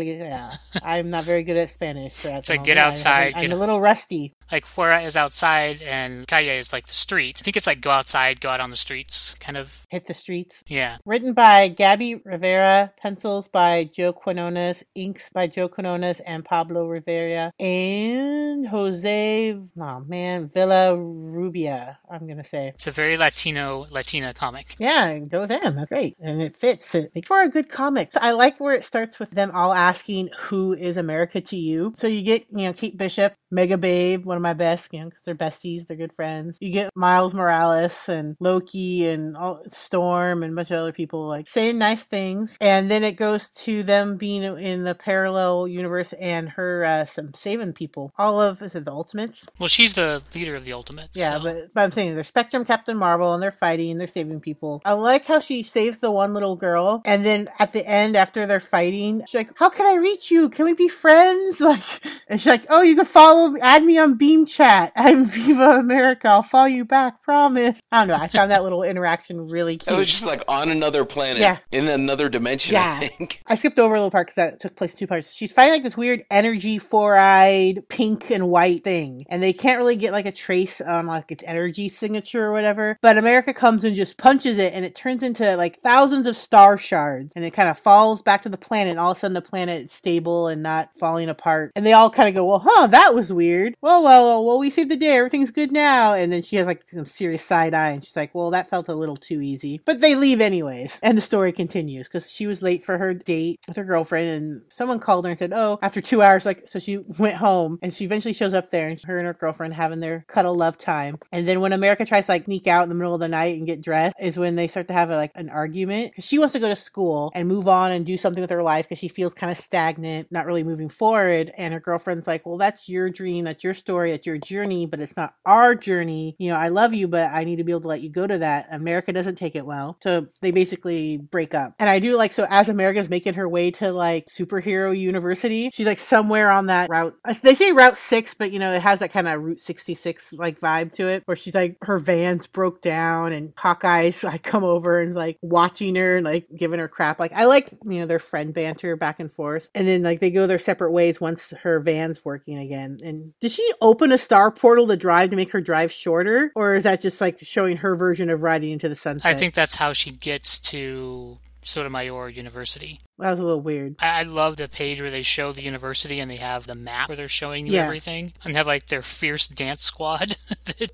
I'm not very good at Spanish. So it's like get outside. I, am a little rusty. Like fuera is outside and calle is like the street. I think it's like go outside, go out on the streets, kind of. Hit the streets. Yeah. Written by Gabby Rivera, pencils by Joe Quinones, inks by Joe Quinones and Pablo Rivera, and Jose, oh man, Villarrubia, I'm going to say. It's a very Latino Latina comic. Yeah, go them. That's great. And it fits it for a good comic. I like where it starts with them all asking, Who is America to you? So you get, you know, Kate Bishop, Mega Babe, one of my best, you know, because they're besties, they're good friends. You get Miles Morales and Loki and all, Storm and a bunch of other people like saying nice things. And then it goes to them being in the parallel universe and her uh, some saving people. All of, is it the Ultimates? Well, she's the leader of the Ultimates. Yeah, so. but, but I'm saying they're Spectrum Captain Marvel and they're fighting, they're saving people. I like how she saves the one little girl. And then at the end, after they're fighting, she's like, How can I reach you? Can we be friends? Like, and she's like, Oh, you can follow, add me on B beam chat. I'm Viva America. I'll follow you back. Promise. I don't know. I found that little interaction really cute. It was just like on another planet, Yeah. in another dimension. Yeah. I think. I skipped over a little part because that took place in two parts. She's fighting like this weird energy four-eyed pink and white thing, and they can't really get like a trace on like its energy signature or whatever. But America comes and just punches it, and it turns into like thousands of star shards, and it kind of falls back to the planet. And all of a sudden, the planet is stable and not falling apart. And they all kind of go, "Well, huh, that was weird. Well, well, well, well, we saved the day. Everything's good now." And then she has like some serious side eye, and she's like, "Well, that felt a little too easy." But they leave anyways, and the story continues because she was late for her date with her girlfriend, and someone called her and said, "Oh, after two hours." Like, so she went home, and she eventually shows up there, and her and her girlfriend having their cuddle love time. And then when America tries to like sneak out in the middle of the night and get dressed, is when they start to have a, like an argument she wants to go to school and move on and do something with her life because she feels kind of stagnant, not really moving forward. And her girlfriend's like, "Well, that's your dream, that's your story, that's your journey, but it's not our journey. You know, I love you, but I need to be able to let you go to that." America doesn't take it well, so they basically break up. And I do like so as America's making her way to like superhero university, she's like somewhere on that route. uh, They say Route Six, but you know it has that kind of Route sixty six like vibe to it, where she's like her vans broke down and Hawkeye's like come over and like watching her and like giving her crap. Like I like you know their friend banter back and forth, and then like they go their separate ways once her van's working again. And did she open a star portal to drive to make her drive shorter, or is that just like showing her version of riding into the sunset? I think that's how she gets to Sotomayor University. That was a little weird. I I love the page where they show the university and they have the map where they're showing you Yeah. everything and have like their fierce dance squad.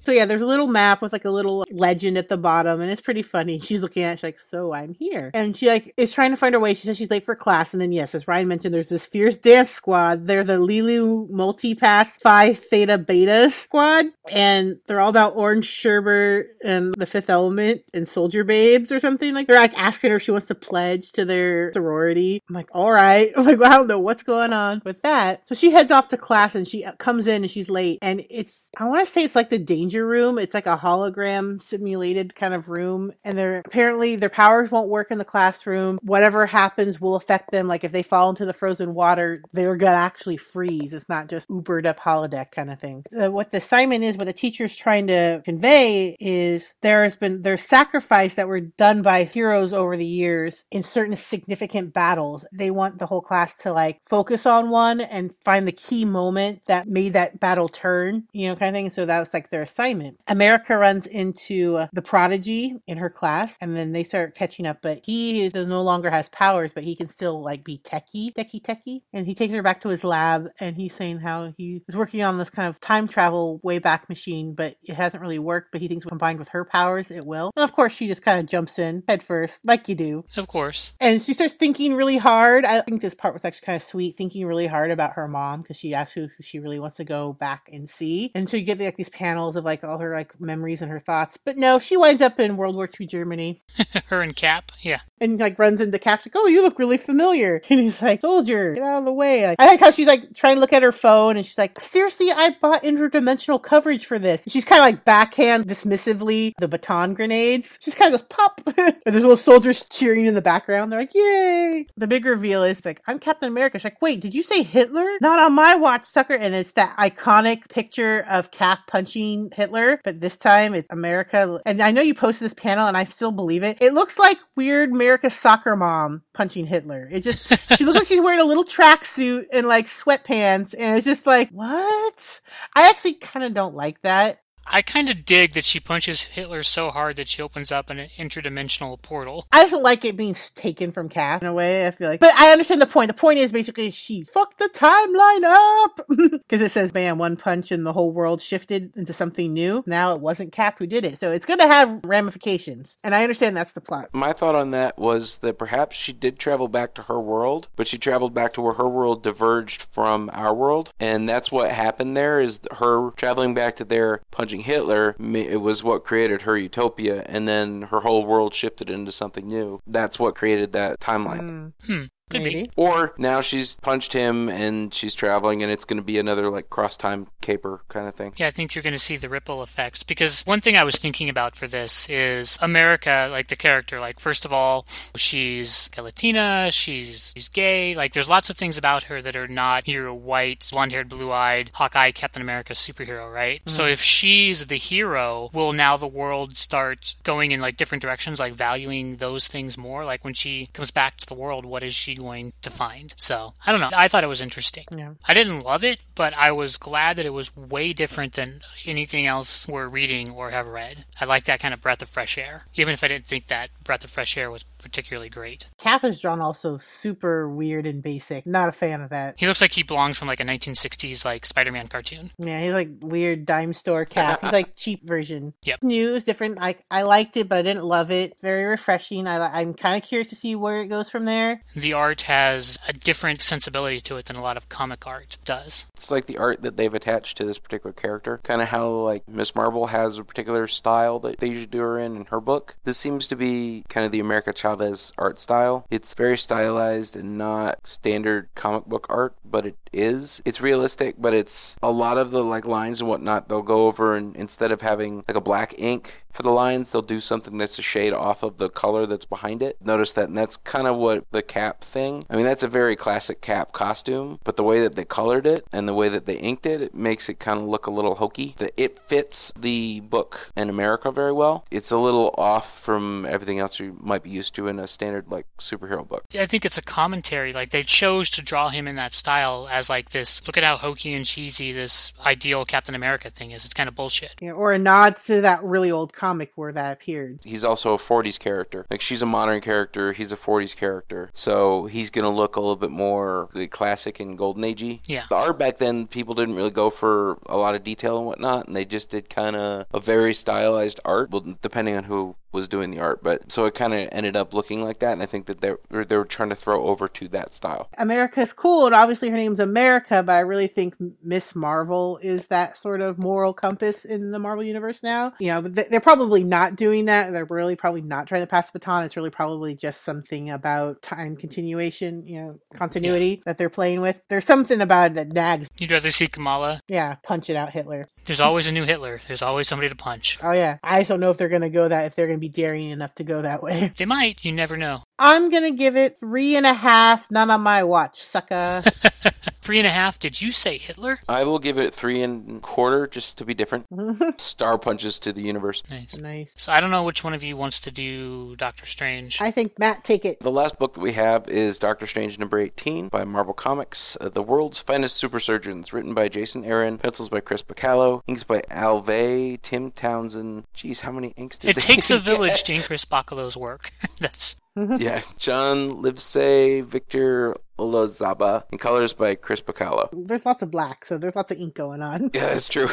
So yeah, there's a little map with like a little legend at the bottom, and it's pretty funny. She's looking at it, she's like, "So I'm here," and she like is trying to find her way. She says she's late for class, and then yes, as Ryan mentioned, there's this fierce dance squad. They're the Lilu Multipass Phi Theta Beta squad, and they're all about Orange Sherbert and the Fifth Element and Soldier Babes or something like. They're like asking her if she wants to pledge to their sorority. I'm like, all right. I'm like, well, I don't know what's going on with that. So she heads off to class, and she comes in, and she's late, and it's I want to say it's like the danger room. It's like a hologram simulated kind of room. And they're apparently their powers won't work in the classroom. Whatever happens will affect them. Like if they fall into the frozen water, they're going to actually freeze. It's not just Ubered up holodeck kind of thing. Uh, what the assignment is, what the teacher's trying to convey is there has been, there's sacrifice that were done by heroes over the years in certain significant battles. They want the whole class to like focus on one and find the key moment that made that battle turn, you know, kind of thing. So that was like their assignment. America runs into the prodigy in her class and then they start catching up, but he is, no longer has powers, but he can still like be techie, techie, techie. And he takes her back to his lab and he's saying how he is working on this kind of time travel way back machine, but it hasn't really worked, but he thinks combined with her powers, it will. And of course, she just kind of jumps in head first, like you do. of course. And she starts thinking really hard. I think this part was actually kind of sweet, thinking really hard about her mom because she asks who, who she really wants to go back and see. And so you get like these panels of like all her like memories and her thoughts. But no, she winds up in World War II Germany Her and Cap. Yeah. And like runs into Cap. Like, "Oh, you look really familiar." And he's like, "Soldier, get out of the way!" Like, I like how she's like trying to look at her phone, and she's like, "Seriously, I bought interdimensional coverage for this." She's kind of like backhand dismissively the baton grenades. She's kind of goes pop, and there's little soldiers cheering in the background. They're like, "Yay!" The big reveal is like, "I'm Captain America." She's like, "Wait, did you say Hitler? Not on my watch, sucker!" And it's that iconic picture of Cap punching Hitler, but this time it's America. And I know you posted this panel, and I still believe it. It looks like weird America's soccer mom punching Hitler. It just she looks like she's wearing a little tracksuit and like sweatpants, and it's just like what? I actually kind of don't like that. I kind of dig that she punches Hitler so hard that she opens up an interdimensional portal. I just don't like it being taken from Cap in a way. I feel like, but I understand the point. The point is basically she fucked the timeline up because it says, "Man, one punch and the whole world shifted into something new." Now it wasn't Cap who did it, so it's going to have ramifications, and I understand that's the plot. My thought on that was that perhaps she did travel back to her world, but she traveled back to where her world diverged from our world, and that's what happened there. Is her traveling back to there, punching Hitler it was what created her utopia, and then her whole world shifted into something new. That's what created that timeline. Mm. Could be. Maybe. Or now she's punched him and she's traveling and it's going to be another like cross time caper kind of thing. Yeah, I think you're going to see the ripple effects because one thing I was thinking about for this is America, like the character. Like, first of all, she's Latina, she's she's gay. Like, there's lots of things about her that are not your white, blonde-haired, blue-eyed Hawkeye, Captain America superhero, right? So mm-hmm. if she's the hero, will now the world start going in like different directions, like valuing those things more? Like when she comes back to the world, what is she going to find? So I don't know. I thought it was interesting. Yeah. I didn't love it, but I was glad that it was way different than anything else we're reading or have read. I like that kind of breath of fresh air, even if I didn't think that breath of fresh air was particularly great. Cap is drawn also super weird and basic. Not a fan of that. He looks like he belongs from like a 1960s like Spider-Man cartoon. Yeah, he's like weird dime store cap. He's like cheap version. Yep. New is different. I I liked it, but I didn't love it. Very refreshing. I I'm kind of curious to see where it goes from there. The art has a different sensibility to it than a lot of comic art does. It's like the art that they've attached to this particular character. Kind of how like Miss Marvel has a particular style that they usually do her in in her book. This seems to be kind of the America Chavez art style. It's very stylized and not standard comic book art, but it is. It's realistic, but it's a lot of the like lines and whatnot. They'll go over and instead of having like a black ink for the lines, they'll do something that's a shade off of the color that's behind it. Notice that, and that's kind of what the cap thing. I mean, that's a very classic cap costume, but the way that they colored it and the way that they inked it, it makes it kind of look a little hokey. That it fits the book in America very well. It's a little off from everything else you might be used to in a standard like superhero book. I think it's a commentary. Like they chose to draw him in that style as like this. Look at how hokey and cheesy this ideal Captain America thing is. It's kind of bullshit. Yeah, or a nod to that really old comic where that appeared. he's also a 40s character. Like she's a modern character, he's a 40s character. So he's gonna look a little bit more the classic and golden agey. Yeah. The art back then, people didn't really go for a lot of detail and whatnot, and they just did kind of a very stylized art. Well, depending on who was doing the art, but so it kind of ended up looking like that, and I think that they were, they were trying to throw over to that style. America's cool, and obviously her name's America, but I really think Miss Marvel is that sort of moral compass in the Marvel universe now. You know, they- they're probably not doing that. They're really probably not trying to pass the baton. It's really probably just something about time continuation, you know, continuity that they're playing with. There's something about it that nags. You'd rather see Kamala. Yeah, punch it out, Hitler. There's always a new Hitler. There's always somebody to punch. Oh yeah, I just don't know if they're gonna go that if they're gonna be daring enough to go that way. They might. You never know. I'm gonna give it three and a half. None on my watch, sucker. Three and a half. Did you say Hitler? I will give it three and a quarter just to be different. Star punches to the universe. Nice. nice. So I don't know which one of you wants to do Doctor Strange. I think Matt take it. The last book that we have is Doctor Strange number 18 by Marvel Comics, uh, The World's Finest Super Surgeons, written by Jason Aaron, pencils by Chris Bachalo, inks by Al Vey, Tim Townsend. Geez, how many inks did It they takes a village to ink Chris Bachalo's work. That's Yeah, John Livesay, Victor Olazaba, and colors by Chris Bachalo. There's lots of black, so there's lots of ink going on. Yeah, that's true.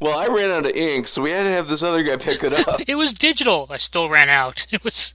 Well, I ran out of ink, so we had to have this other guy pick it up. it was digital. I still ran out. It was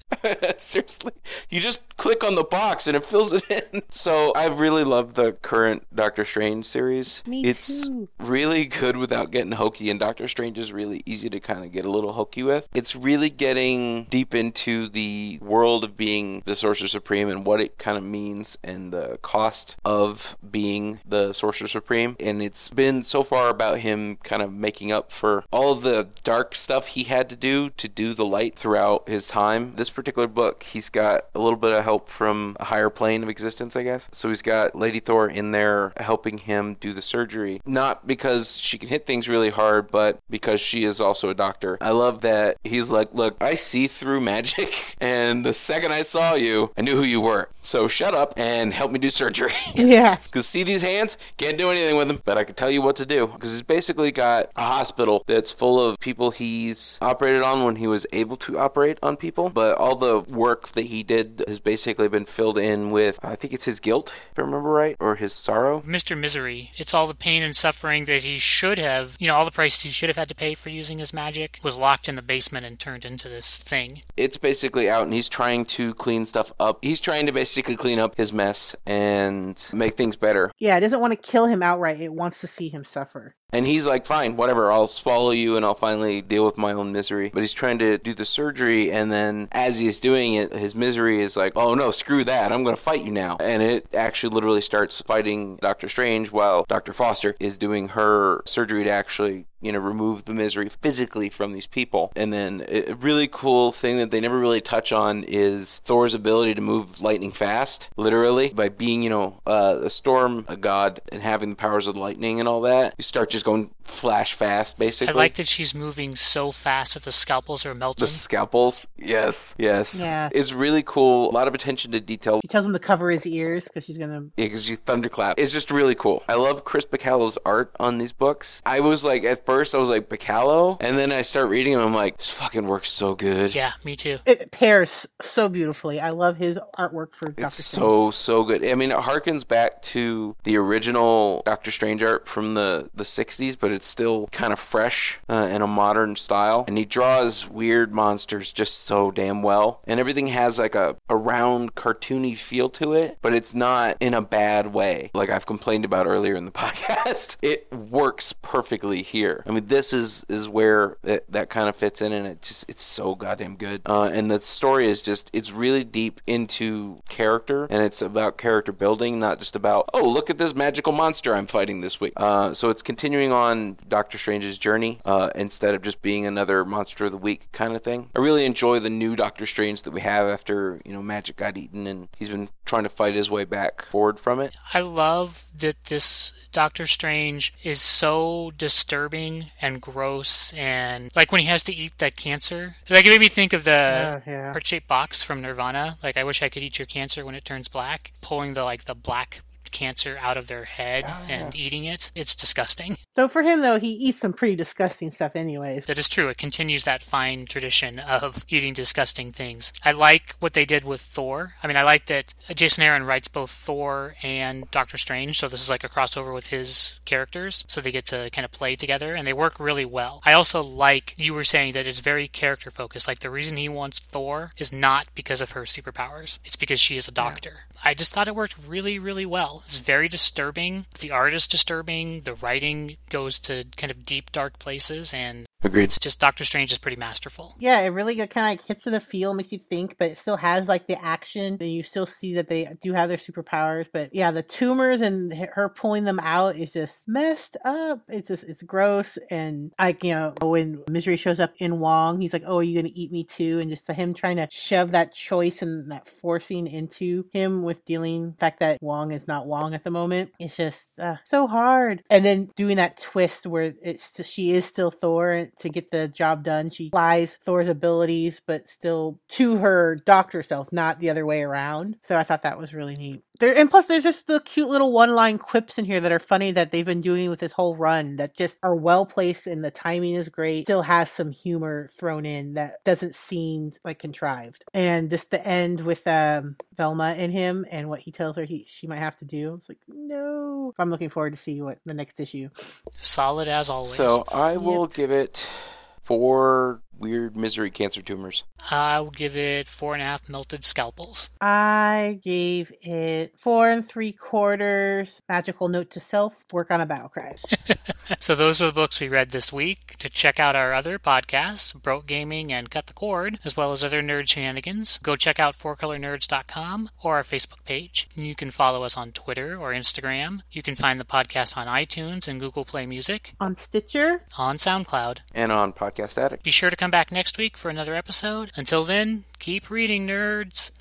Seriously. You just click on the box and it fills it in. So I really love the current Doctor Strange series. Me it's too. really good without getting hokey, and Doctor Strange is really easy to kind of get a little hokey with. It's really getting deep into the world of being the Sorcerer Supreme and what it kind of means and the cost of being the Sorcerer Supreme. And it's been so far about him kind of making up for all the dark stuff he had to do to do the light throughout his time. This particular book, he's got a little bit of help from a higher plane of existence, I guess. So he's got Lady Thor in there helping him do the surgery. Not because she can hit things really hard, but because she is also a doctor. I love that he's like, Look, I see through magic, and the second I saw you, I knew who you were. So shut up and help me do surgery. Yeah. Because see these hands? Can't do anything with them, but I can tell you what to do. Because he's basically got a hospital that's full of people he's operated on when he was able to operate on people. But all the work that he did has basically been filled in with, I think it's his guilt, if I remember right, or his sorrow. Mr. Misery. It's all the pain and suffering that he should have, you know, all the price he should have had to pay for using his magic was locked in the basement and turned into this thing. It's basically out, and he's trying to clean stuff up. He's trying to basically clean up his mess and make things better. Yeah, it doesn't want to kill him outright. It wants to see him suffer. And he's like, fine, whatever, I'll swallow you and I'll finally deal with my own misery. But he's trying to do the surgery, and then as he's doing it, his misery is like, oh no, screw that, I'm to fight you now. And it actually literally starts fighting Doctor Strange while Dr. Foster is doing her surgery to actually you know, remove the misery physically from these people. And then a really cool thing that they never really touch on is Thor's ability to move lightning fast, literally, by being, you know, uh, a storm a god and having the powers of lightning and all that. You start just going flash fast, basically. I like that she's moving so fast that the scalpels are melting. The scalpels, yes, yes. Yeah. It's really cool. A lot of attention to detail. She tells him to cover his ears because she's gonna. Yeah, because you thunderclap. It's just really cool. I love Chris Bachalo's art on these books. I was like, at first, I was like, Bacalo? And then I start reading them, I'm like, this fucking works so good. yeah, me too. It pairs so beautifully. I love his artwork for Doctor It's Strange. so so good. I mean, it harkens back to the original Doctor Strange art from the the '60s, but it's still kind of fresh uh, in a modern style. And he draws weird monsters just so damn well, and everything has like a a round cartoony feel to it, but it's not in a bad way, like I've complained about earlier in the podcast. It works perfectly here. I mean, this is is where it, that kind of fits in, and it just it's so goddamn good. Uh, and the story is just it's really deep into character, and it's about character building, not just about oh look at this magical monster I'm fighting this week. Uh, so it's continuing on Doctor Strange's journey uh, instead of just being another monster of the week kind of thing. I really enjoy the new Doctor Strange that we have after you know magic got eaten, and he's been trying to fight his way back forward from it. I love that this Doctor Strange is so disturbing and gross, and like when he has to eat that cancer. Like it made me think of the yeah. heart-shaped box from Nirvana. Like I wish I could eat your cancer when it turns black. Pulling the like the black cancer out of their head Oh, and ah. eating it. It's disgusting. So for him though, he eats some pretty disgusting stuff anyways. That is true. It continues that fine tradition of eating disgusting things. I like what they did with Thor. I mean, I like that Jason Aaron writes both Thor and Doctor Strange, so this is like a crossover with his characters, so they get to kind of play together, and they work really well. I also like you were saying that it's very character focused. Like the reason he wants Thor is not because of her superpowers; it's because she is a doctor. I just thought it worked really, really well. It's very disturbing. The art is disturbing. The writing goes to kind of deep, dark places, and Agreed. it's just Doctor Strange is pretty masterful. Yeah, it really kind of like hits in the feel, makes you think, but it still has like the action. And you still see that they do have their superpowers. But yeah, the tumors and her pulling them out is just messed up. It's just it's gross. And like you know, when Misery shows up in Wong, he's like, "Oh, are you gonna eat me too?" And just to him trying to shove that choice and that forcing into him with dealing the fact that Wong is not Wong at the moment. It's just uh, so hard. And then doing that twist where it's she is still Thor to get the job done. She applies Thor's abilities, but still to her doctor self, not the other way around. So I thought that was really neat. There, and plus, there's just the cute little one-line quips in here that are funny that they've been doing with this whole run that just are well placed, and the timing is great. Still has some humor thrown in that doesn't seem like contrived. And just the end with um, Zelma and him and what he tells her he she might have to do. It's like no. I'm looking forward to see what the next issue. Solid as always. So I will give it four weird misery cancer tumors. I will give it four and a half melted scalpels. I gave it four and three quarters. Magical note to self: work on a battle cry. So those are the books we read this week. To check out our other podcasts, Broke Gaming and Cut the Cord, as well as other nerd shenanigans, go check out fourcolornerds.com or our Facebook page. You can follow us on Twitter or Instagram. You can find the podcast on iTunes and Google Play Music, on Stitcher. on SoundCloud. And on Podcast Addict. Be sure to back next week for another episode. Until then, keep reading, nerds.